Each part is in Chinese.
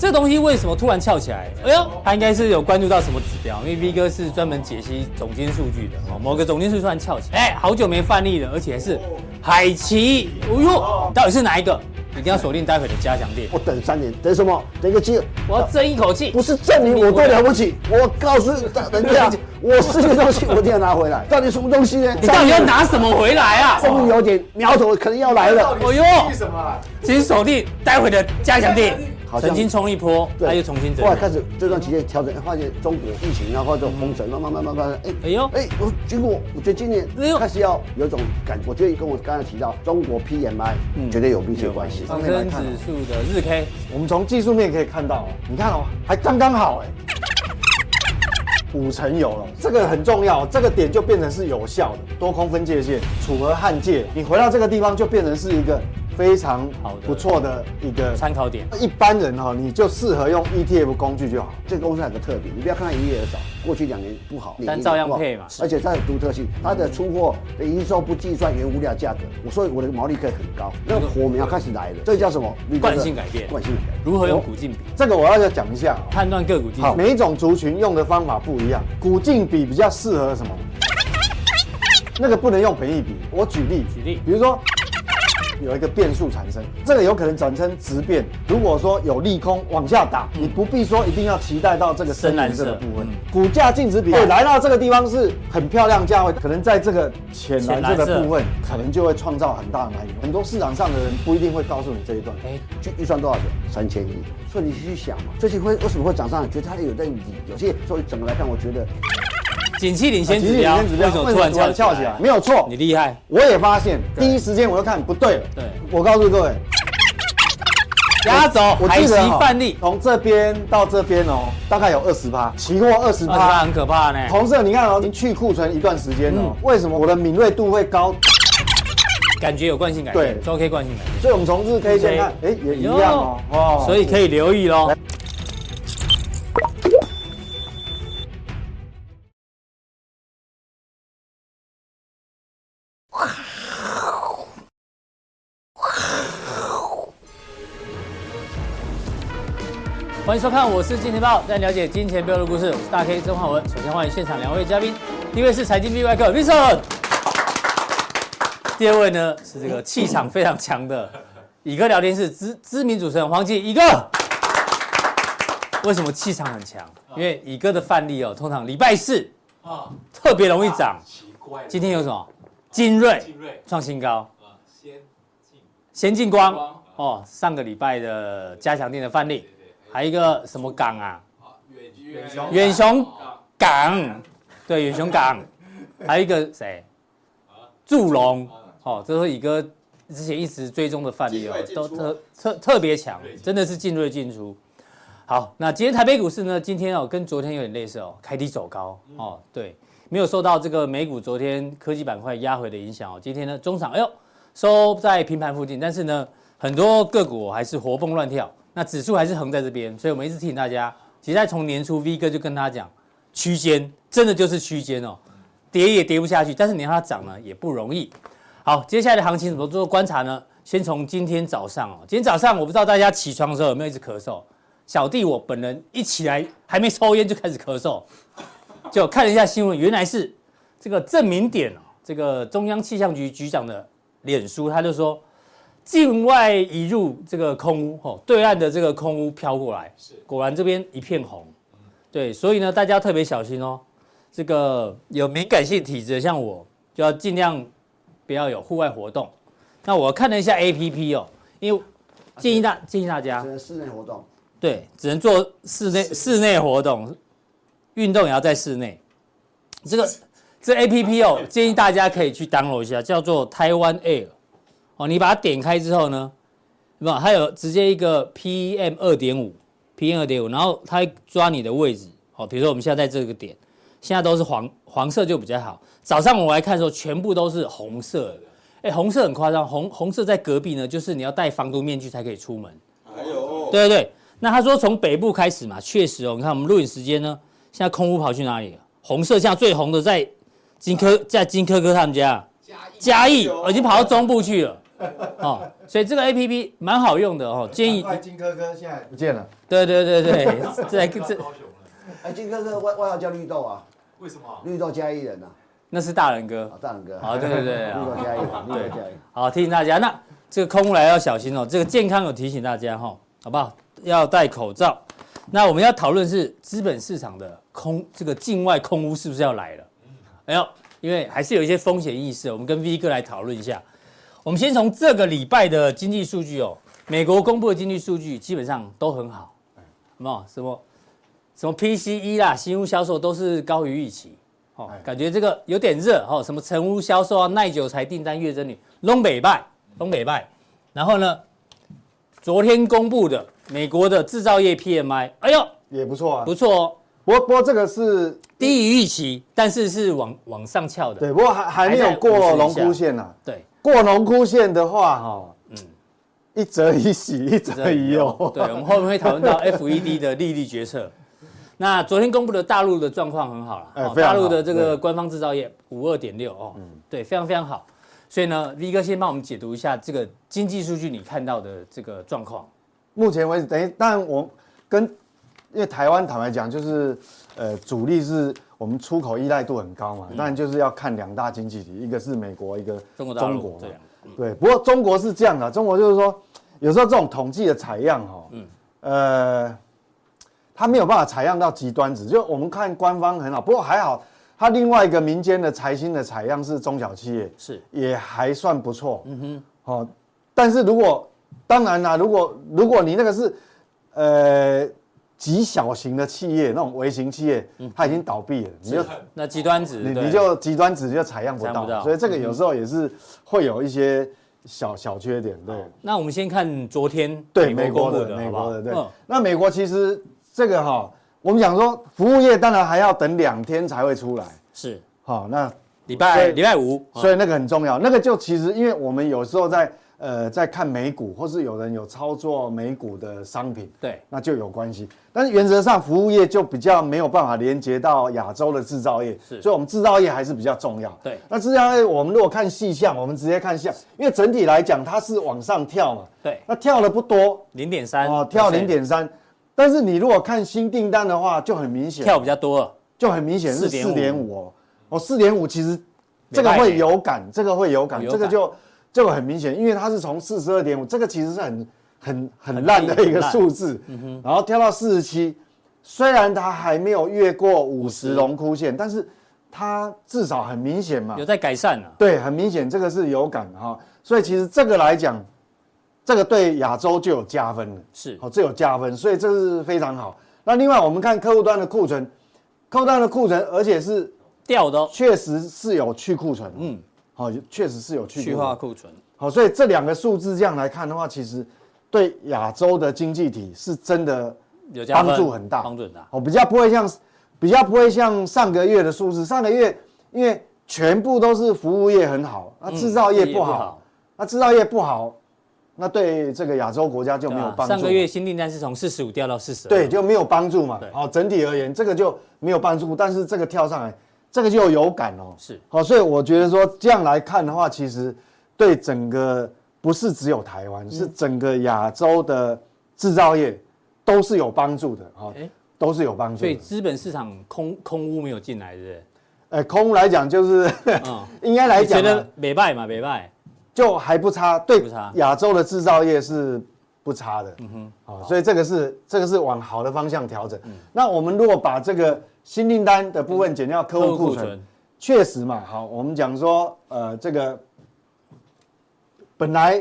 这东西为什么突然翘起来？哎呦，他应该是有关注到什么指标？因为 V 哥是专门解析总经数据的哦。某个总经数据突然翘起来，哎，好久没范例了，而且还是海奇。哎呦，到底是哪一个？一定要锁定待会的加强錠。我等三年，等什么？等一个机会，我要争一口气。不是证明我多了不起，我告诉人家，我失去的东西我一定要拿回来。到底什么东西呢？你到底要拿什么回来啊？终于有点苗头，可能要来了。哎呦，什么？请锁定待会的加强錠。曾经冲一波，他又重新整。后来开始这段期间调整，发现中国疫情，然后这种封城，慢慢慢慢慢慢，哎哎呦哎，我经过，我觉得今年开始要有一种感觉，我觉得跟我刚才提到中国 PMI，嗯，绝对有密切关系。上证指数的日 K，我们从技术面可以看到，你看哦，还刚刚好哎，五成有了，这个很重要，这个点就变成是有效的多空分界线，楚河汉界，你回到这个地方就变成是一个。非常好的、不错的一个参考点。一般人哈，你就适合用 ETF 工具就好。这个公司还有个特点，你不要看它营业额少，过去两年不好，但照样配嘛。而且它有独特性，它的出货的营收不计算原物料价格，我说我的毛利可以很高。那个火苗开始来了，这叫什么？惯性改变。惯性改变。如何用股净比？这个我要再讲一下，判断个股净。好，每一种族群用的方法不一样，股净比比较适合什么？那个不能用便宜比。我举例举例，比如说。有一个变数产生，这个有可能转成直变。如果说有利空往下打，你不必说一定要期待到这个深蓝色的部分。股价净值比对来到这个地方是很漂亮价位，可能在这个浅蓝色的部分，可能就会创造很大的买点。很多市场上的人不一定会告诉你这一段。哎，就预算多少钱？三千亿。所以你去想嘛，这些会为什么会涨上来？觉得它有在理，有些所以整个来看，我觉得。景气领先指标，为什么突然跳起来？起来没有错，你厉害。我也发现，第一时间我就看不对了。对，我告诉各位，压轴海奇范例，从这边到这边哦，大概有二十趴，期货二十趴，很可怕呢。红色，你看哦，已经去库存一段时间了。为什么我的敏锐度会高？感觉有惯性改变，对，都可以惯性改变。所以我们从日 K 线看，哎，也一样哦。哦，所以可以留意喽。欢迎收看，我是金钱豹，在了解金钱背后的故事。我是大 K 曾焕文。首先欢迎现场两位嘉宾，第一位是财经 B 外客 Vincent，第二位呢是这个气场非常强的乙哥聊天室知知名主持人黄吉乙哥。为什么气场很强？因为乙哥的范例哦，通常礼拜四啊特别容易涨。奇怪，今天有什么？精锐创新高。先进先进光哦，上个礼拜的加强店的范例。还有一个什么港啊？远雄远雄港，对，远雄港。还有一个谁？祝龙哦，这是乙哥之前一直追踪的范例哦，都特特特别强，真的是进锐进出。好，那今天台北股市呢？今天哦，跟昨天有点类似哦，开低走高哦，对，没有受到这个美股昨天科技板块压回的影响哦。今天呢，中场哎呦收在平盘附近，但是呢，很多个股还是活蹦乱跳。那指数还是横在这边，所以我们一直提醒大家，其实在从年初 V 哥就跟他讲，区间真的就是区间哦，跌也跌不下去，但是你让它涨呢也不容易。好，接下来的行情怎么做观察呢？先从今天早上哦，今天早上我不知道大家起床的时候有没有一直咳嗽，小弟我本人一起来还没抽烟就开始咳嗽，就看了一下新闻，原来是这个证明点哦，这个中央气象局局长的脸书，他就说。境外移入这个空屋，吼，对岸的这个空屋飘过来，是果然这边一片红，对，所以呢，大家特别小心哦。这个有敏感性体质的，像我，就要尽量不要有户外活动。那我看了一下 APP 哦，因为建议大建议大家，只能室内活动，对，只能做室内室内活动，运动也要在室内。这个这 APP 哦，建议大家可以去 download 一下，叫做台湾 Air。哦，你把它点开之后呢，是吧？它有直接一个 PM 二点五，PM 二点五，然后它会抓你的位置。哦，比如说我们现在在这个点，现在都是黄黄色就比较好。早上我来看的时候，全部都是红色的。哎，红色很夸张，红红色在隔壁呢，就是你要戴防毒面具才可以出门。还有，对对对。那他说从北部开始嘛，确实哦，你看我们录影时间呢，现在空屋跑去哪里了？红色现在最红的在金科，在金科科他们家嘉义，已经跑到中部去了。哦，所以这个 A P P 蛮好用的哦，建议。金科科现在不见了。对对对对，在这。哎，金科科外外号叫绿豆啊？为什么？绿豆加一人呐。那是大人哥。大人哥。好，对对对，绿豆加一人，绿豆加一人。好，提醒大家，那这个空污来要小心哦。这个健康有提醒大家哈，好不好？要戴口罩。那我们要讨论是资本市场的空，这个境外空屋是不是要来了？哎呦，因为还是有一些风险意识，我们跟 V 哥来讨论一下。我们先从这个礼拜的经济数据哦，美国公布的经济数据基本上都很好，什么什么什么 PCE 啦，新屋销售都是高于预期，哦，感觉这个有点热哦，什么成屋销售啊，耐久材订单月增率东北拜，东北拜，然后呢，昨天公布的美国的制造业 PMI，哎呦，也不错啊，不错哦，不过不过这个是低于预期，但是是往往上翘的，对，不过还还没有过龙枯线呐，对。过农枯线的话，哈，嗯，一则以喜，一则以忧。对，我们后面会讨论到 FED 的利率决策。那昨天公布的大陆的状况很好了，大陆的这个官方制造业五二点六哦，对，非常非常好。所以呢，V 哥先帮我们解读一下这个经济数据，你看到的这个状况。目前为止，等于当然我跟因为台湾坦白讲，就是呃主力是。我们出口依赖度很高嘛，当然就是要看两大经济体，一个是美国，一个中国。中国对，不过中国是这样的，中国就是说，有时候这种统计的采样哈，嗯，呃，它没有办法采样到极端值，就我们看官方很好，不过还好，它另外一个民间的财新的采样是中小企业，是也还算不错，嗯哼，好，但是如果当然啦，如果如果你那个是，呃。极小型的企业，那种微型企业，它已经倒闭了，你就那极端值，你你就极端值就采样不到，所以这个有时候也是会有一些小小缺点。对，那我们先看昨天对美国的美国的对，那美国其实这个哈，我们讲说服务业当然还要等两天才会出来，是。好，那礼拜礼拜五，所以那个很重要，那个就其实因为我们有时候在。呃，在看美股，或是有人有操作美股的商品，对，那就有关系。但是原则上，服务业就比较没有办法连接到亚洲的制造业，是，所以我们制造业还是比较重要。对，那制造业我们如果看细项，我们直接看项，因为整体来讲它是往上跳嘛，对，那跳的不多，零点三哦，跳零点三，但是你如果看新订单的话，就很明显。跳比较多。了，就很明显是四点五。哦，四点五其实这个会有感，这个会有感，这个就。这个很明显，因为它是从四十二点五，这个其实是很很很烂的一个数字，然后跳到四十七，虽然它还没有越过五十荣枯线，但是它至少很明显嘛，有在改善了。对，很明显，这个是有感哈，所以其实这个来讲，这个对亚洲就有加分了，是，好，这有加分，所以这是非常好。那另外我们看客户端的库存，客户端的库存，而且是掉的，确实是有去库存，嗯。哦，确实是有去去化库存。好，所以这两个数字这样来看的话，其实对亚洲的经济体是真的有帮助很大，帮助很大。哦，比较不会像，比较不会像上个月的数字。上个月因为全部都是服务业很好，那制造业不好，那制造业不好，那对这个亚洲国家就没有帮助。上个月新订单是从四十五掉到四十，对，就没有帮助嘛。好，整体而言这个就没有帮助，但是这个跳上来。这个就有感哦，是。好，所以我觉得说这样来看的话，其实对整个不是只有台湾，是整个亚洲的制造业都是有帮助的啊，都是有帮助。所以资本市场空空屋没有进来，是不是？呃，空屋来讲就是，应该来讲，觉得没败嘛，美败，就还不差，对，亚洲的制造业是不差的，嗯哼，好，所以这个是这个是往好的方向调整。那我们如果把这个。新订单的部分减掉客户库存，确实嘛，好，我们讲说，呃，这个本来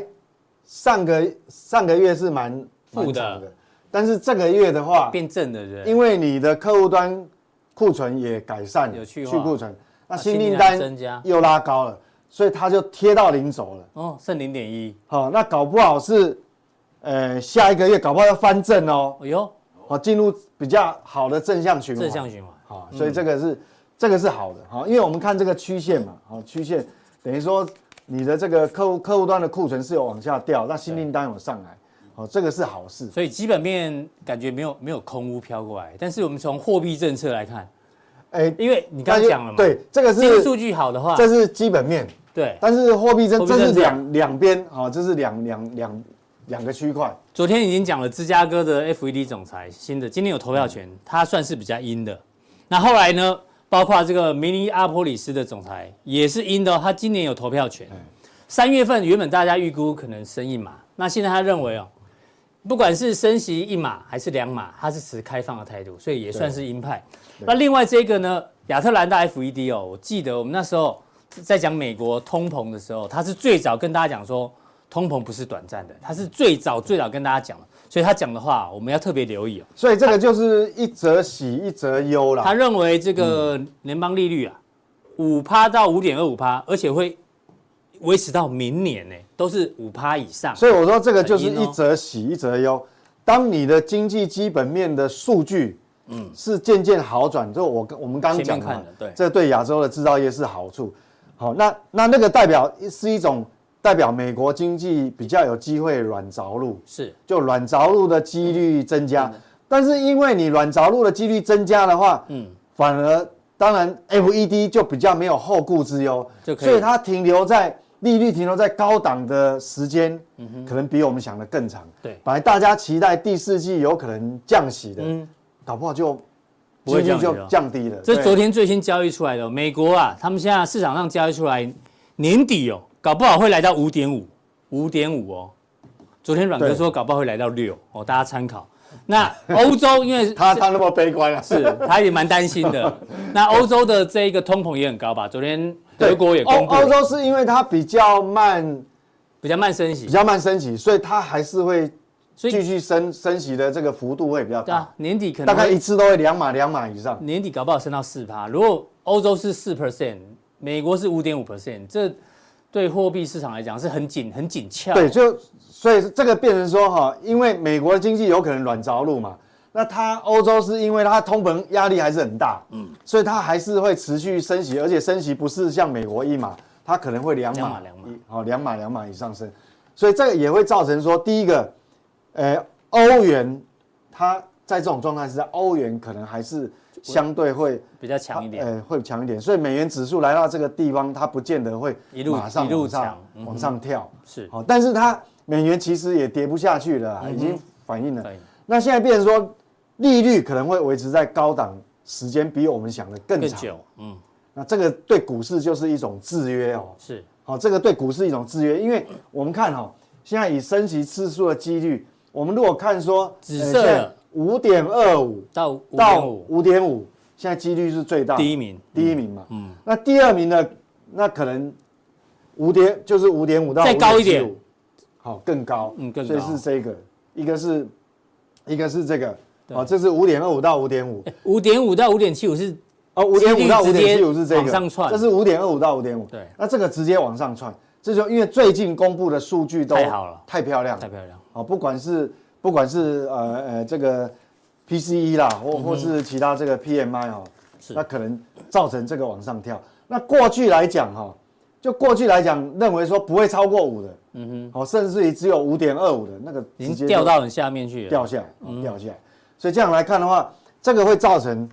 上个上个月是蛮负的，但是这个月的话变正的人，因为你的客户端库存也改善，有去库存，那新订单增加。又拉高了，所以它就贴到零轴了，哦，剩零点一，好，那搞不好是，呃，下一个月搞不好要翻正哦，哎呦。好，进入比较好的正向循环。正向循环，好，所以这个是这个是好的，好，因为我们看这个曲线嘛，好，曲线等于说你的这个客户客户端的库存是有往下掉，那新订单有上来，好，这个是好事。所以基本面感觉没有没有空屋飘过来，但是我们从货币政策来看，哎，因为你刚刚讲了嘛，对，这个是数据好的话，这是基本面，对，但是货币政这是两两边啊，这是两两两两个区块。昨天已经讲了，芝加哥的 FED 总裁新的，今天有投票权，他算是比较阴的。那后来呢，包括这个明尼阿波里斯的总裁也是阴的，他今年有投票权。三月份原本大家预估可能升一码，那现在他认为哦，不管是升息一码还是两码，他是持开放的态度，所以也算是鹰派。那另外这个呢，亚特兰大 FED 哦，我记得我们那时候在讲美国通膨的时候，他是最早跟大家讲说，通膨不是短暂的，他是最早最早跟大家讲的，所以他讲的话我们要特别留意哦。所以这个就是一则喜一则忧啦。他认为这个联邦利率啊，五趴到五点二五趴，而且会。维持到明年呢，都是五趴以上。所以我说这个就是一则喜一则忧。当你的经济基本面的数据，嗯，是渐渐好转，就我我们刚刚讲的，对，这对亚洲的制造业是好处。好，那那那个代表是一种代表美国经济比较有机会软着陆，是，就软着陆的几率增加。但是因为你软着陆的几率增加的话，嗯，反而当然 FED 就比较没有后顾之忧，就可以，所以它停留在。利率停留在高档的时间，嗯哼，可能比我们想的更长。对，本来大家期待第四季有可能降息的，嗯，搞不好就几率就降低了。这昨天最新交易出来的，美国啊，他们现在市场上交易出来年底哦，搞不好会来到五点五，五点五哦。昨天阮哥说搞不好会来到六哦，大家参考。那欧洲因为 他他那么悲观啊，是他也蛮担心的。那欧洲的这一个通膨也很高吧？昨天。德国也公布，欧洲是因为它比较慢，比较慢升息，比较慢升息，所以它还是会继续升升息的这个幅度会比较大。年底可能大概一次都会两码两码以上。年底搞不好升到四趴。如果欧洲是四 percent，美国是五点五 percent，这对货币市场来讲是很紧很紧俏。对，就所以这个变成说哈，因为美国的经济有可能软着陆嘛。那它欧洲是因为它通膨压力还是很大，嗯，所以它还是会持续升息，而且升息不是像美国一码，它可能会两码两码，好两码两码以上升，所以这个也会造成说，第一个，呃，欧元它在这种状态之下，欧元可能还是相对会比较强一点，呃，会强一点，所以美元指数来到这个地方，它不见得会马上往上往上跳，是好，但是它美元其实也跌不下去了，已经反映了，那现在变成说。利率可能会维持在高档时间，比我们想的更长。更久，嗯，那这个对股市就是一种制约哦。是，好，这个对股市一种制约，因为我们看哈，现在以升息次数的几率，我们如果看说紫色五点二五到到五点五，现在几率是最大，第一名，第一名嘛，嗯，那第二名呢，那可能五点就是五点五到再高一点，好，更高，嗯，更高，所以是这个，一个是，一个是这个。好，这是五点二五到五点五，五点五到五点七五是哦，五点五到五点七五是这个。往上窜，这是五点二五到五点五，对，那这个直接往上窜，这就因为最近公布的数据都太好了，太漂亮，太漂亮，哦，不管是不管是呃呃这个 PCE 啦，或或是其他这个 PMI 哦，那可能造成这个往上跳。那过去来讲哈，就过去来讲认为说不会超过五的，嗯哼，好，甚至于只有五点二五的那个已经掉到很下面去了，掉下来，掉下来。所以这样来看的话，这个会造成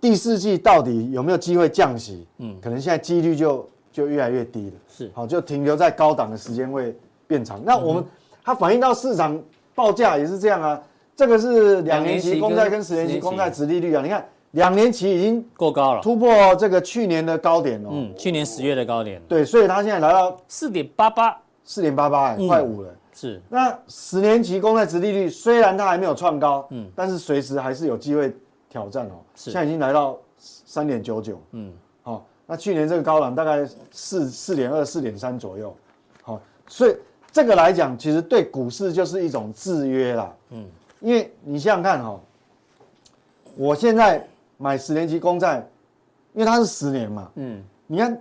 第四季到底有没有机会降息？嗯，可能现在几率就就越来越低了。是，好，就停留在高档的时间会变长。那我们它反映到市场报价也是这样啊。这个是两年期公债跟十年期公债殖利率啊。你看两年期已经过高了，突破这个去年的高点哦。嗯，去年十月的高点。对，所以它现在来到四点八八，四点八八，快五了。是，那十年期公债殖利率虽然它还没有创高，嗯，但是随时还是有机会挑战哦。是，现在已经来到三点九九，嗯，好，那去年这个高档大概四四点二、四点三左右，好，所以这个来讲，其实对股市就是一种制约啦，嗯，因为你想想看哈，我现在买十年期公债，因为它是十年嘛，嗯，你看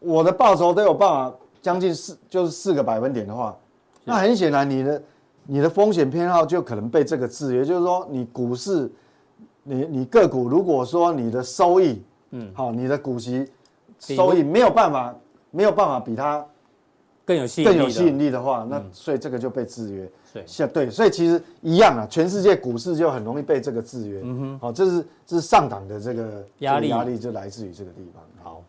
我的报酬都有办法将近四，就是四个百分点的话。那很显然，你的你的风险偏好就可能被这个制约，就是说，你股市，你你个股，如果说你的收益，嗯，好，你的股息收益没有办法没有办法比它更有吸引更有吸引力的话，那所以这个就被制约。对，对，所以其实一样啊，全世界股市就很容易被这个制约。嗯哼，好，这是这是上档的这个压力。压力就来自于这个地方。好，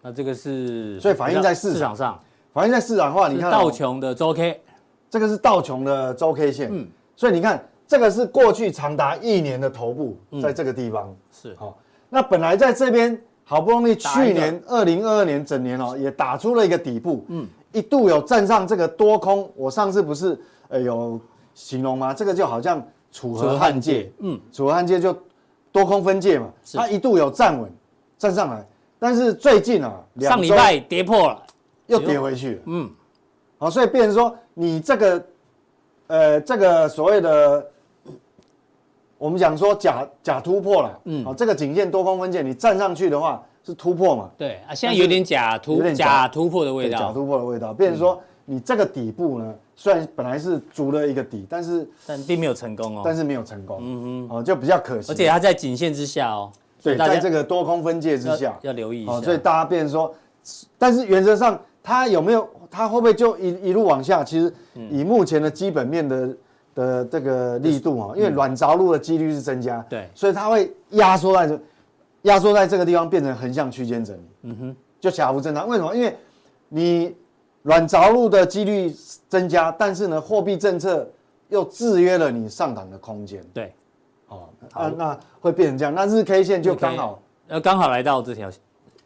那这个是所以反映在市场。上，反映在市场的话，你看道琼的周 K，这个是道琼的周 K 线，嗯，所以你看这个是过去长达一年的头部，在这个地方。是。好，那本来在这边好不容易去年二零二二年整年哦，也打出了一个底部，嗯，一度有站上这个多空，我上次不是呃有形容吗？这个就好像楚河汉界，嗯，楚河汉界就多空分界嘛，它一度有站稳站上来。但是最近啊，上礼拜跌破了，又跌回去了。嗯，好，所以变成说你这个，呃，这个所谓的，我们讲说假假突破了。嗯，好，这个颈线多空分界，你站上去的话是突破嘛？对啊，现在有点假突，有点假突破的味道。假突破的味道，变成说你这个底部呢，虽然本来是足了一个底，但是但并没有成功哦。但是没有成功。嗯嗯，哦，就比较可惜。而且它在颈线之下哦。对，在这个多空分界之下，要，要留意一下。所以大家变成说，但是原则上它有没有，它会不会就一一路往下？其实以目前的基本面的的这个力度啊，因为软着陆的几率是增加，对，所以它会压缩在这，压缩在这个地方变成横向区间整理。嗯哼，就小幅震荡。为什么？因为你软着陆的几率增加，但是呢，货币政策又制约了你上档的空间。对。哦，啊，那会变成这样，那日 K 线就刚好，呃，刚好来到这条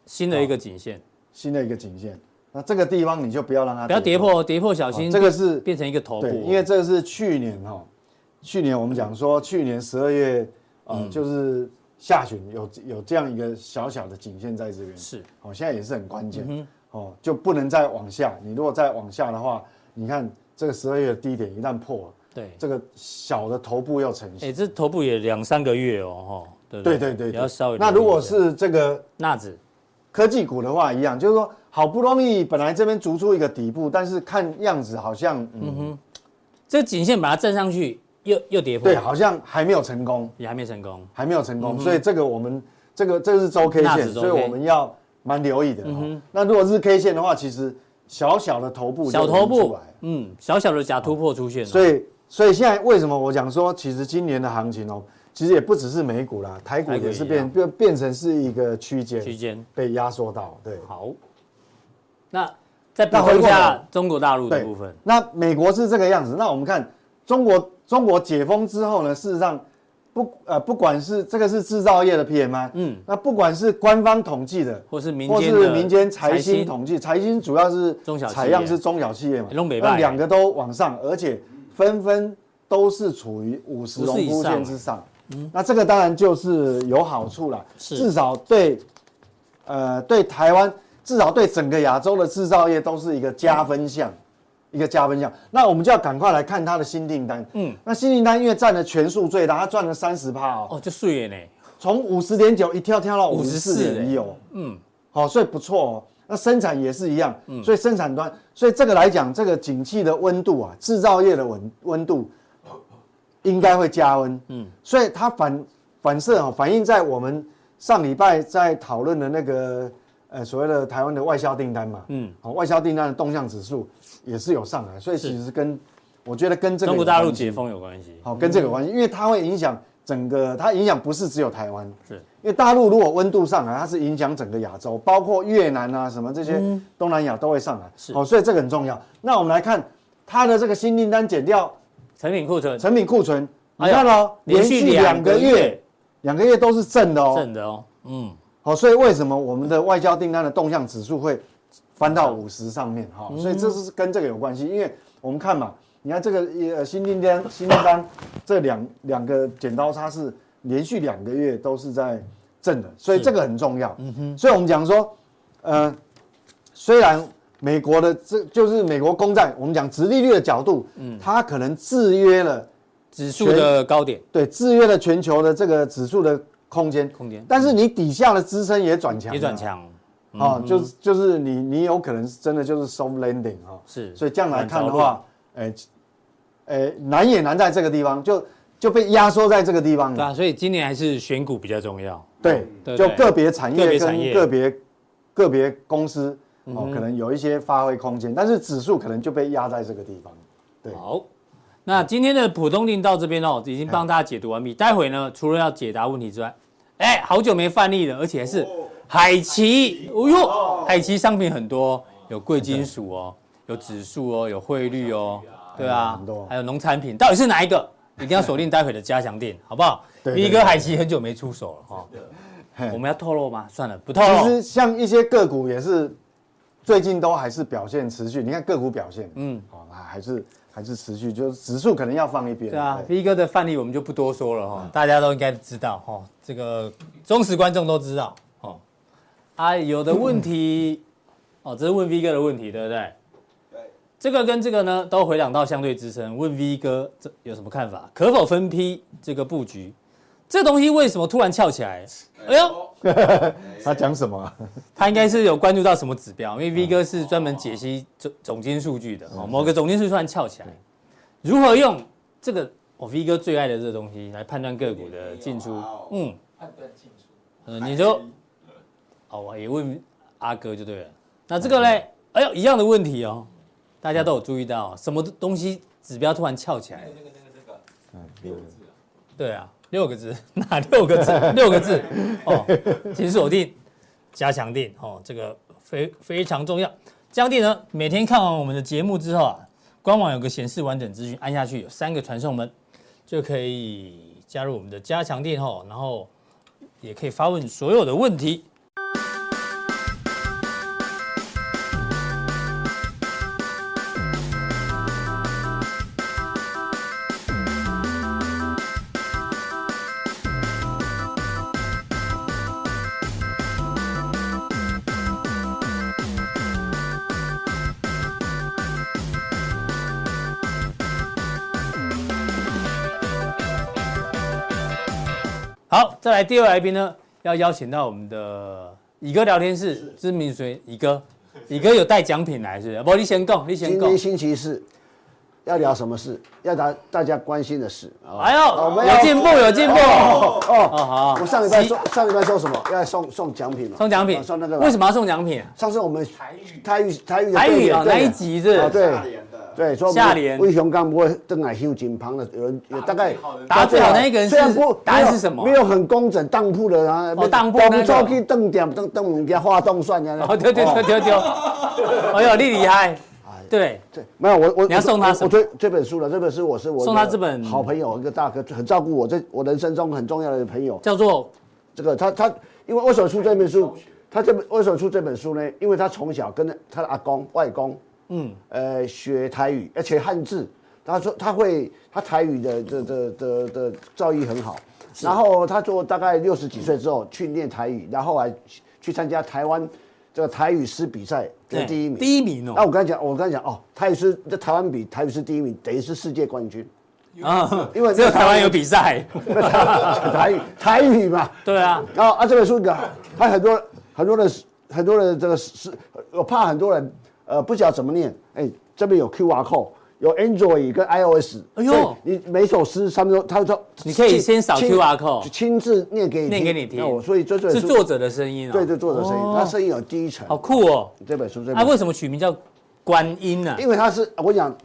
新的一个颈线，新的一个颈线，那这个地方你就不要让它不要跌破，跌破小心，这个是变成一个头部，因为这个是去年哈，去年我们讲说去年十二月啊，就是下旬有有这样一个小小的颈线在这边，是，哦，现在也是很关键，哦，就不能再往下，你如果再往下的话，你看这个十二月的低点一旦破了。对，这个小的头部要成型。哎，这头部也两三个月哦，哈。对对对对，要稍微。那如果是这个纳指科技股的话，一样，就是说好不容易本来这边逐出一个底部，但是看样子好像，嗯哼，这颈线把它震上去，又又跌破。对，好像还没有成功，也还没成功，还没有成功。所以这个我们这个这个是周 K 线，所以我们要蛮留意的。那如果是 K 线的话，其实小小的头部小头部，嗯，小小的假突破出现了，所以。所以现在为什么我讲说，其实今年的行情哦，其实也不只是美股啦，台股也是变变变成是一个区间，区间被压缩到。对，好。那再补充一下中国大陆的部分。那美国是这个样子。那我们看中国，中国解封之后呢，事实上不呃，不管是这个是制造业的 PMI，嗯，那不管是官方统计的，或是民间，或是民间财新统计，财新主要是采样是中小企业嘛，那两个都往上，而且。纷纷都是处于五十荣枯线之上，嗯，那这个当然就是有好处了，至少对，呃，对台湾，至少对整个亚洲的制造业都是一个加分项，一个加分项。那我们就要赶快来看它的新订单，嗯，那新订单因为占的全数最大，它赚了三十趴哦，哦，就碎了呢，从五十点九一跳跳到五十四点一哦，嗯，好，所以不错哦。那生产也是一样，所以生产端，所以这个来讲，这个景气的温度啊，制造业的温温度应该会加温，嗯，所以它反反射啊，反映在我们上礼拜在讨论的那个呃所谓的台湾的外销订单嘛，嗯，好，外销订单的动向指数也是有上来，所以其实跟我觉得跟这个中国大陆解封有关系，好，跟这个有关系，因为它会影响。整个它影响不是只有台湾，是。因为大陆如果温度上来，它是影响整个亚洲，包括越南啊什么这些东南亚都会上来，是。哦，所以这个很重要。那我们来看它的这个新订单减掉成品库存，成品库存，你看哦，连续两个月，两个月都是正的哦，正的哦，嗯，好，所以为什么我们的外交订单的动向指数会翻到五十上面哈？所以这是跟这个有关系，因为我们看嘛。你看这个呃新订单新订单这两两个剪刀差是连续两个月都是在正的，所以这个很重要。嗯哼，所以我们讲说，呃，虽然美国的这就是美国公债，我们讲直利率的角度，嗯，它可能制约了指数的高点，对，制约了全球的这个指数的空间。空间，但是你底下的支撑也转强，也转强，啊，就是就是你你有可能是真的就是 soft landing 哈，是，所以这样来看的话，哎。哎，难也难在这个地方，就就被压缩在这个地方。对啊，所以今年还是选股比较重要。对，就个别产业跟个别个别公司哦，可能有一些发挥空间，但是指数可能就被压在这个地方。对，好，那今天的普通令到这边哦，已经帮大家解读完毕。待会呢，除了要解答问题之外，哎，好久没范例了，而且还是海奇，哦呦，海奇商品很多，有贵金属哦，有指数哦，有汇率哦，对啊，很多，还有农产品，到底是哪一个？一定要锁定 待会的加强店，好不好？V 哥海奇很久没出手了 哈，我们要透露吗？算了，不透露。其实像一些个股也是最近都还是表现持续，你看个股表现，嗯，哦，还是。还是持续，就是指数可能要放一边。对啊，V 哥的范例我们就不多说了哈，嗯、大家都应该知道哈，这个忠实观众都知道哦。啊，有的问题，嗯、哦，这是问 V 哥的问题，对不对？对。这个跟这个呢，都回档到相对支撑，问 V 哥这有什么看法？可否分批这个布局？这东西为什么突然翘起来？哎呦，他讲什么、啊？他应该是有关注到什么指标？因为 V 哥是专门解析总总金数据的哦。某个总金数据突然翘起来，如何用这个我 V 哥最爱的这个东西来判断个股的进出？嗯，判断进出。嗯，你说，哦，我也问阿哥就对了。那这个嘞？哎呦，一样的问题哦。大家都有注意到什么东西指标突然翘起来？那个、那个、那个、这个，嗯，六个字。对啊。六个字，哪六个字？六个字哦，请锁定加强定哦，这个非非常重要。加强定呢，每天看完我们的节目之后啊，官网有个显示完整资讯，按下去有三个传送门，就可以加入我们的加强定哦，然后也可以发问所有的问题。来第二位来宾呢，要邀请到我们的乙哥聊天室知名水乙哥，乙哥有带奖品来是不是？不，你先讲，你先讲。今天星期四，要聊什么事？要大大家关心的事。哎呦，有进步，有进步。哦哦，好。我上礼拜说，上礼拜说什么？要送送奖品嘛？送奖品，送那个。为什么要送奖品？上次我们台语台语台语台语啊，那一集是？对。对，说下联魏雄刚不会邓乃秀井旁的有人大概答最好那一个人虽然不答案是什么？没有很工整当铺的啊，当铺那个可以邓点邓邓人家画动算的。哦，丢丢丢丢丢，哎呦，你厉害！对对，没有我我你要送他什么？我这这本书了，这本书我是我送他这本好朋友一个大哥，很照顾我，这我人生中很重要的朋友，叫做这个他他，因为为什么出这本书？他这本为什么出这本书呢？因为他从小跟他的阿公外公。嗯，呃，学台语，而且汉字。他说他会，他台语的的的的的造诣很好。然后他做大概六十几岁之后去练台语，然后还去参加台湾这个台语诗比赛得第一名。第一名哦。那我跟他讲，我跟他讲哦，台语诗在台湾比台语诗第一名，等于是世界冠军啊，因为只有台湾有比赛。台 语台语嘛。对啊。然后啊，这本书个，他很多很多的很多的这个是，我怕很多人。呃，不晓得怎么念，哎，这边有 QR code，有 Android 跟 iOS，哎呦，你每首诗上面都，他说你可以先扫 QR code，亲自念给你念给你听，所以这这是作者的声音，对对，作者声音，他声音有低沉，好酷哦，这本书这，他为什么取名叫观音呢？因为他是我讲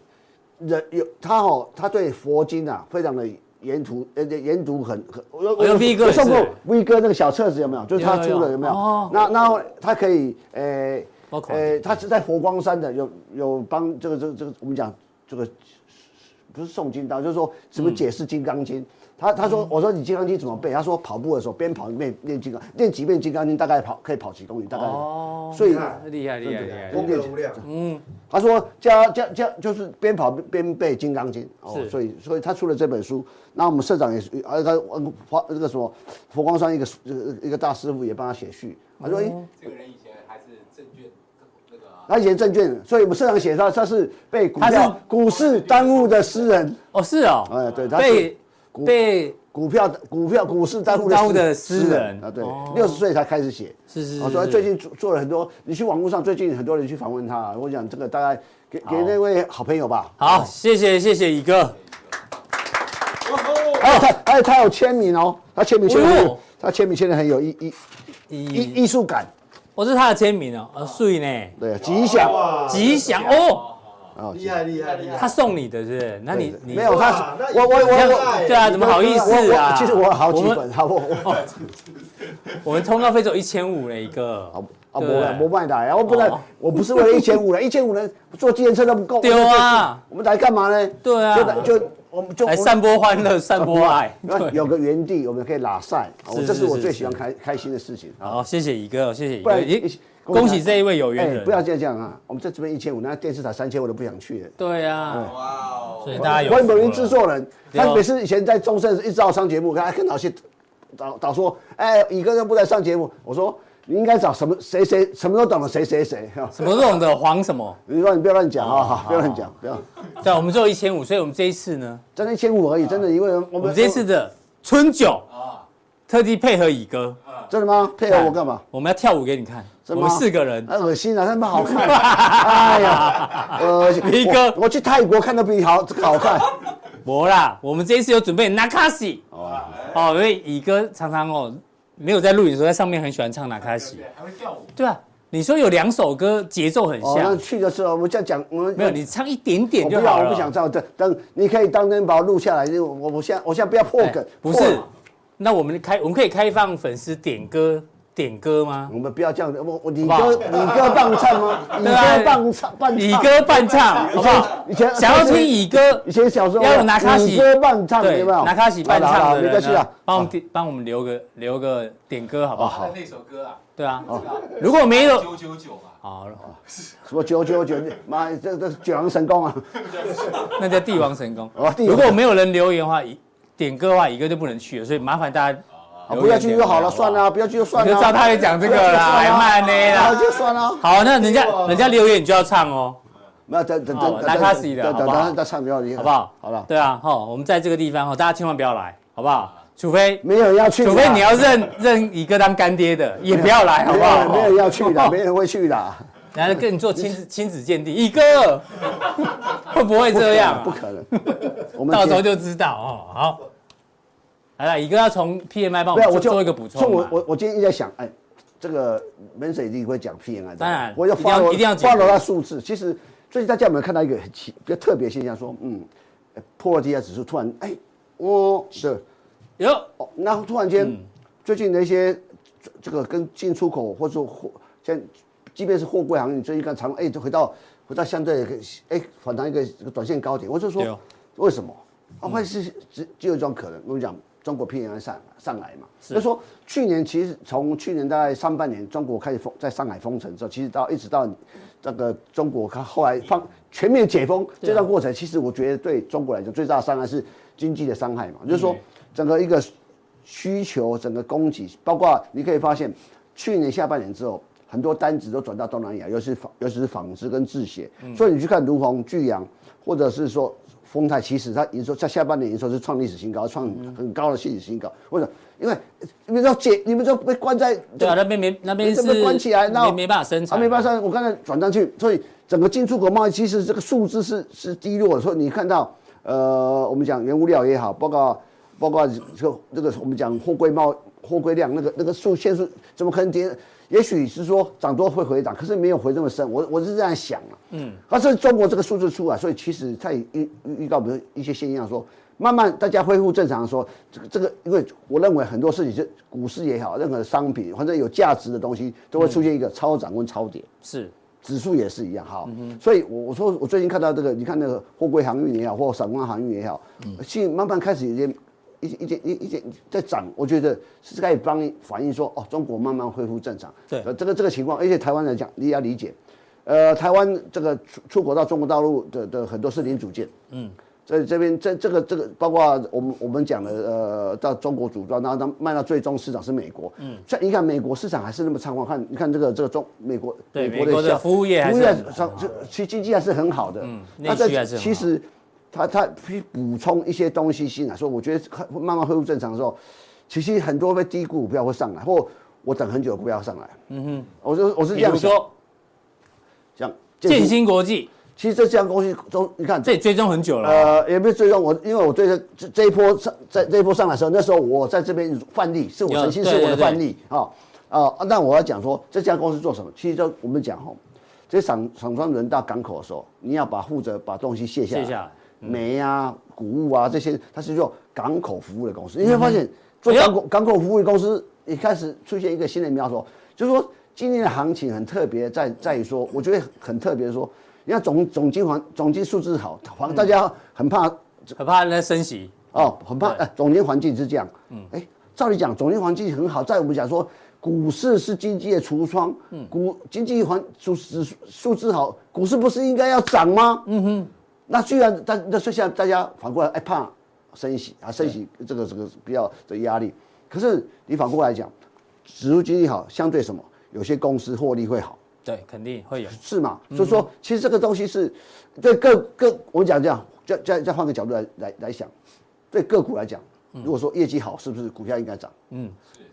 人有他哦，他对佛经啊非常的研读，呃研读很很，我有 V 哥送过 V 哥那个小册子有没有？就是他出的有没有？那然后他可以呃。呃，他是在佛光山的，有有帮这个这个这个我们讲这个不是诵经道，就是说怎么解释《金刚经》。他他说我说你《金刚经》怎么背？他说跑步的时候边跑边念金刚，念几遍《金刚经》大概跑可以跑几公里，大概。哦。所以厉害厉害厉害，功德无量。嗯。他说加加加就是边跑边背《金刚经》哦，所以所以他出了这本书。那我们社长也是，呃他佛那个什么佛光山一个一个大师傅也帮他写序。他说哎，这个人以前。他以前证券，所以我们社长写他他是被股票股市耽误的诗人。哦，是哦，哎对，他被被股票股票股市耽误的诗人啊，对，六十岁才开始写，是是，所以最近做做了很多，你去网络上最近很多人去访问他，我讲这个大概给给那位好朋友吧，好，谢谢谢谢乙哥，还有他还有他有签名哦，他签名签的，他签名签的很有艺艺艺艺术感。我是他的签名哦，呃，碎呢，对，吉祥，吉祥哦，厉害厉害厉害！他送你的是不是？那你你没有他，我我我对啊，怎么好意思啊？其实我好几本，好不？我们通告费只有一千五了一个，啊不不卖的呀！我不然我不是为了一千五了，一千五人坐计程车都不够。丢啊，我们来干嘛呢？对啊，就我们就来散播欢乐，散播爱。有个园地，我们可以拉赛，这是我最喜欢开开心的事情。好，谢谢乙哥，谢谢乙哥。恭喜这一位有缘人！不要这样讲啊！我们在这边一千五，那电视台三千，我都不想去了。对啊，哇哦！所以大家有。关某人制作人，他每次以前在中盛一直要上节目，他跟老谢导导说：“哎，乙哥都不来上节目。”我说：“你应该找什么谁谁什么都懂的谁谁谁什么都懂的黄什么？你说你不要乱讲啊！不要乱讲，不要。对，我们只有一千五，所以我们这一次呢，真的一千五而已，真的，因为我们这一次的春酒啊，特地配合乙哥。真的吗？配合我干嘛？我们要跳舞给你看。我们四个人，很恶心啊！那么好看，哎呀，呃，乙哥，我去泰国看都比你好好看。我啦，我们这一次有准备纳卡西哦，哦，因为乙哥常常哦没有在录影的时候，在上面很喜欢唱哪卡西，还会跳舞。对啊，你说有两首歌节奏很像。去的时候我们这样讲，我们没有，你唱一点点就好了。我不想唱，等等，你可以当真把我录下来。我我现在我现在不要破梗，不是。那我们开，我们可以开放粉丝点歌。点歌吗？我们不要这样子，我我李哥李哥伴唱吗？李哥伴唱伴唱，李哥伴唱，好不好？以前想要听乙哥，以前小时候要有拿卡西，李哥伴唱有没有？拿卡西伴唱的，没关系啊，帮我们点帮我们留个留个点歌好不好？那首歌啊，对啊，如果没有九九九嘛，好，什么九九九？妈，这这九阳神功啊，那叫帝王神功。如果没有人留言的话，点歌的话，乙哥就不能去了，所以麻烦大家。不要去就好了，算了，不要去就算了。就知道他会讲这个啦，还慢呢，然后就算了。好，那人家人家留言你就要唱哦。那等等等，来卡西的，好不好？再唱比较厉害，好不好？好了。对啊，好，我们在这个地方哈，大家千万不要来，好不好？除非没有要去，除非你要认 认乙哥当干爹的，也不要来，好不好？没有人要去的，没人会去的。然后跟你做亲子 亲子鉴定，一哥会不会这样？不可能，我们到时候就知道哦。好。来了，乙哥要从 PMI 帮我们做一个补充。我我我今天一直在想，哎，这个门神一定会讲 PMI。当然，我要发一定要发罗他数字。其实最近大家有没有看到一个很奇比较特别现象？说，嗯，波罗的海指数突然，哎，哦，是，有哦，那突然间，最近的一些这个跟进出口或者说货，像即便是货柜行业，最近看长，哎，就回到回到相对哎反弹一个短线高点。我就说，为什么？啊，会是只只有一种可能。我跟你讲。中国 PMI 上上来嘛，就说去年其实从去年大概上半年，中国开始封在上海封城之后，其实到一直到这个中国它后来放全面解封这段过程，其实我觉得对中国来讲最大的伤害是经济的伤害嘛，就是说整个一个需求，整个供给，包括你可以发现去年下半年之后，很多单子都转到东南亚，尤其是纺，尤其是纺织跟制鞋，所以你去看如虹、巨阳，或者是说。丰泰其实它营收在下半年营收是创历史新高，创很高的历史新高。为什么？因为你们说解，你们说被关在对啊，那边没那边是被关起来，那没办法生产，没办法生产。我刚才转上去，所以整个进出口贸易其实这个数字是是低落的。所以你看到呃，我们讲原物料也好，包括包括这个这个我们讲货柜贸货柜量那个那个数线数怎么可能跌？也许是说涨多会回涨，可是没有回这么深。我我是这样想啊。嗯，而是中国这个数字出来，所以其实在预预告，比如一些现象说，慢慢大家恢复正常，说这个这个，因为我认为很多事情是股市也好，任何商品或者有价值的东西都会出现一个超涨跟超跌。是，指数也是一样。好，所以我我说我最近看到这个，你看那个货柜航运也好，或散光航运也好，嗯，现慢慢开始有些。一一件一一件在涨，我觉得是可以帮反映说，哦，中国慢慢恢复正常。对，这个这个情况，而且台湾来讲，你也要理解，呃，台湾这个出出口到中国大陆的的很多是零组件，嗯，在这边这这个这个，包括我们我们讲的，呃，到中国组装，然后它卖到最终市场是美国，嗯，像你看美国市场还是那么畅旺，看你看这个这个中美国美国的服务业，服务业上其实经济还是很好的，嗯，那这其实。他他去补充一些东西进来，所以我觉得慢慢恢复正常的时候，其实很多被低估股票会上来，或我等很久股票上来。嗯哼，我就我是这样说，像建新国际，其实这家公司都你看，这追踪很久了。呃，也不是追踪我，因为我对这这这一波上在这一波上来的时候，那时候我在这边范例是我曾经是我的范例啊啊。那我要讲说这家公司做什么？其实就我们讲哈，这些厂厂商人到港口的时候，你要把负责把东西卸下来，卸下来煤啊、谷物啊这些，它是做港口服务的公司。你会发现，做港口港口服务的公司一开始出现一个新的苗头，就是说今年的行情很特别，在在于说，我觉得很特别，说你看总总经环总经数字好，反大家很怕很怕人家升息。哦，很怕哎，总经环境是这样，嗯，哎，照理讲总经环境很好，在我们讲说。股市是经济的橱窗，股经济环数数数字好，股市不是应该要涨吗？嗯哼，那虽然大那现在大家反过来哎怕升息啊，升息这个这个比较的压力，可是你反过来讲，指数经济好，相对什么？有些公司获利会好，对，肯定会有，是嘛？所以说，其实这个东西是对个个我们讲这样，再再再换个角度来来来想，对个股来讲，如果说业绩好，是不是股票应该涨？嗯。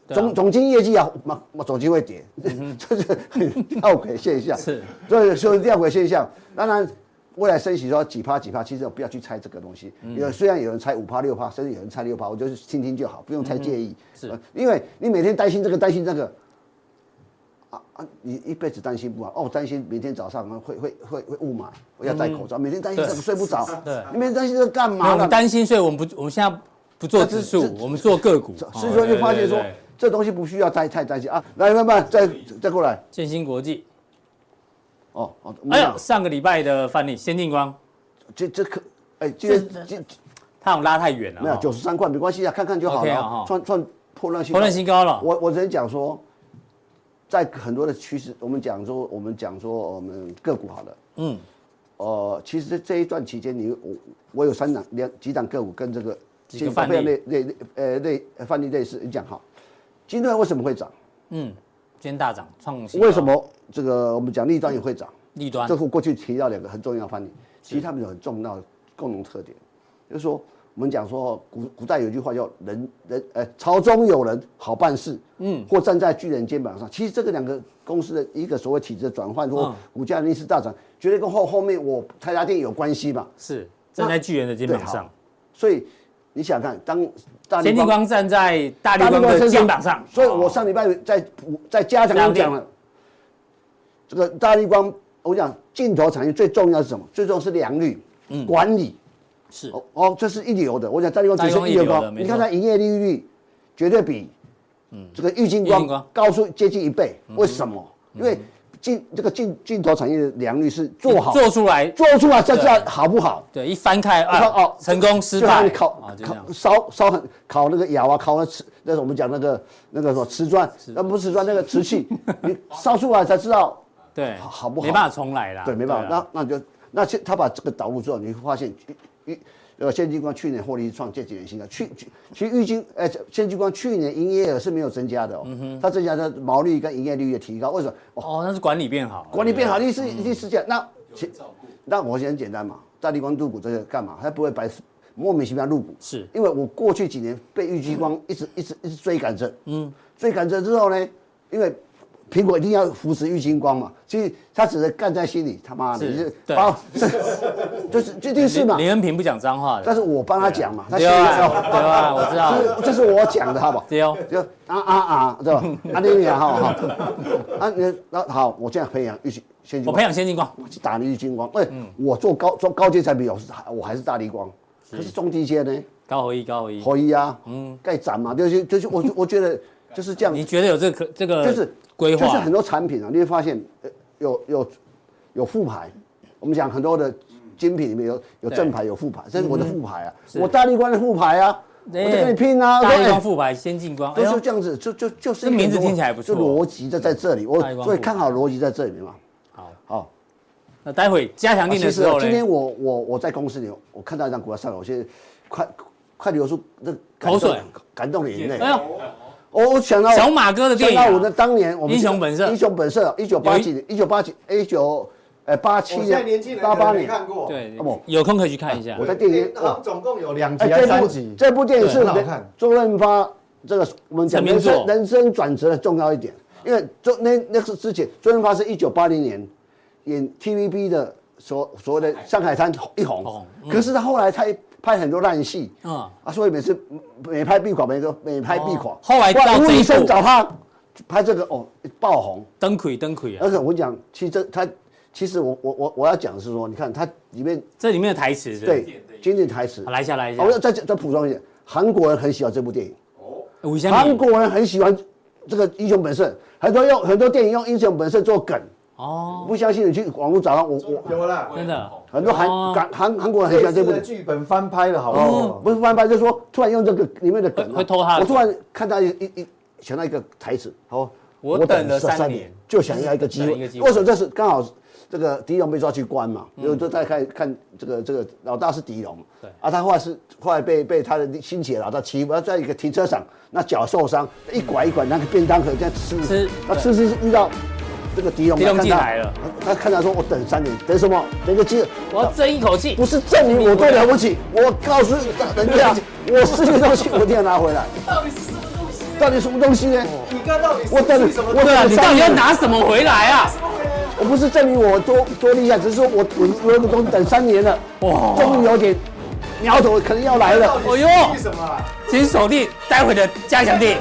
总总经业绩啊，嘛嘛总经会跌，这是很吊诡现象。是，所以说吊诡现象。当然，未来升息说几趴几趴，其实我不要去猜这个东西。因为虽然有人猜五趴六趴，甚至有人猜六趴，我就是听听就好，不用太介意。是，因为你每天担心这个担心这个，啊啊，你一辈子担心不完哦，担心明天早上会会会会雾霾，我要戴口罩，每天担心这个睡不着。对，你每天担心这个干嘛？我们担心，所以我们不，我们现在不做指数，我们做个股。所以说就发现说。这东西不需要太太担心啊！来，慢慢再再过来。建新国际，哦哦，哎呦，上个礼拜的范例，先进光，这这可，哎，这这它拉太远了，没有九十三块没关系啊，看看就好了。创创破乱新破乱新高了。我我只能讲说，在很多的趋势，我们讲说我们讲说我们个股好了，嗯，呃，其实这一段期间，你我我有三档两几档个股跟这个几个范例类类呃类范例类似，你讲好。金瑞为什么会涨？嗯，今天大涨，创新。为什么这个我们讲立端也会涨？立端，这是过去提到两个很重要的范例，其实他们有很重要的共同特点，就是说我们讲说古古代有句话叫人人呃朝中有人好办事，嗯，或站在巨人肩膀上。其实这个两个公司的一个所谓体制的转换，或股价逆势大涨，绝对跟后后面我台达电有关系嘛？是站在巨人的肩膀上，所以。你想看，当先进光站在大立光的肩膀上，所以我上礼拜在在加强讲了，这个大立光，我讲镜头产业最重要是什么？最重要是良率，嗯，管理，是。哦，这是一流的。我讲大立光只是一流的，你看它营业利率绝对比，嗯，这个玉金光高出接近一倍，为什么？因为。镜这个镜镜头产业的良率是做好做出来做出来才知道好不好。对，一翻开啊，哦，成功失败。烤烤烧烧很烤那个窑啊，烤那瓷，那是我们讲那个那个什么瓷砖，那不是瓷砖，那个瓷器，你烧出来才知道对好不好？没办法重来了。对，没办法。那那就那他把这个导入之后，你会发现一一。呃，先进光去年获利创这几年新高，去去其实玉晶，哎，先进光去年营业额是没有增加的哦，嗯哼，它增加的毛利跟营业率也提高，为什么？哦，那是管理变好，管理变好，你是你是这样，那其那我很简单嘛，大力光入股这个干嘛？它不会白莫名其妙入股，是。因为我过去几年被玉金光一直一直一直追赶着，嗯，追赶着之后呢，因为。苹果一定要扶持郁金光嘛？所以他只是干在心里，他妈的，是，对，就是 这件事嘛。林恩平不讲脏话的，但是我帮他讲嘛，他对吧，我知道，这是我讲的，好不好？对哦，就啊啊啊，对吧？啊，你你好好，啊你那好，我这样培养郁金先进，我培养先进光，我去打郁金光。哎，我做高做高阶产品，我是我还是大力光，可是中低阶呢？高合一，高合一，合一啊，嗯，该涨嘛，就是就是我我觉得就是这样。你觉得有这个这个就是规划？就是很多产品啊，你会发现，有有有副牌。我们讲很多的精品里面有有正牌有副牌，这是我的副牌啊，我大力光的副牌啊，我在跟你拼啊。大立光副牌，先进光，都是这样子，就就就是。这名字听起来不错。就逻辑在在这里，我所以看好逻辑在这里面嘛。好，好。那待会加强定的时候，今天我我我在公司里，我看到一张股票上来，我现在快快流出那口水，感动的眼泪。哎呦。我想到小马哥的电影，想到我的当年，我们英雄本色，英雄本色，一九八几年，一九八几，一九，呃，八七年，八八年看过，对，不，有空可以去看一下。我在电影，我总共有两集三集。这部电影是周润发这个我们讲人生人生转折的重要一点，因为周那那是之前周润发是一九八零年演 TVB 的所所谓的《上海滩》一红，可是他后来他。拍很多烂戏，啊，所以每次每拍必垮，每个每拍必垮。后来吴宇森找他拍这个哦，爆红，灯魁灯魁啊！而且我跟你讲，其实他其实我我我我要讲的是说，你看它里面这里面的台词，对，经典台词，来一下来一下，我要再再补充一点，韩国人很喜欢这部电影。哦，韩国人很喜欢这个英雄本色，很多用很多电影用英雄本色做梗。哦，不相信你去网络找到我我有了，真的？很多韩韩韩韩国人很喜欢这部剧本翻拍的好不好？不是翻拍，就是说突然用这个里面的梗，会偷他。我突然看到一一一想到一个台词，好，我等了三年，就想要一个机会。为什么这是刚好这个狄龙被抓去关嘛？因为都在看看这个这个老大是狄龙，对。啊，他后来是后来被被他的亲戚老大欺负，他在一个停车场，那脚受伤，一拐一拐那个便当盒这样吃。吃，那吃吃遇到。这个狄龙狄龙进来了，他看到说：“我等三年，等什么？等个机会，我要争一口气。不是证明我多了不起，我告诉人家，我失去东西我一定要拿回来。到底是什么东西？到底什么东西呢？你刚到底我等什么？我等你到底要拿什么回来啊？我不是证明我多多厉害，只是说我我我有个东西等三年了，哇，终于有点苗头，可能要来了。哎呦，什么？请锁定待会的加强錠。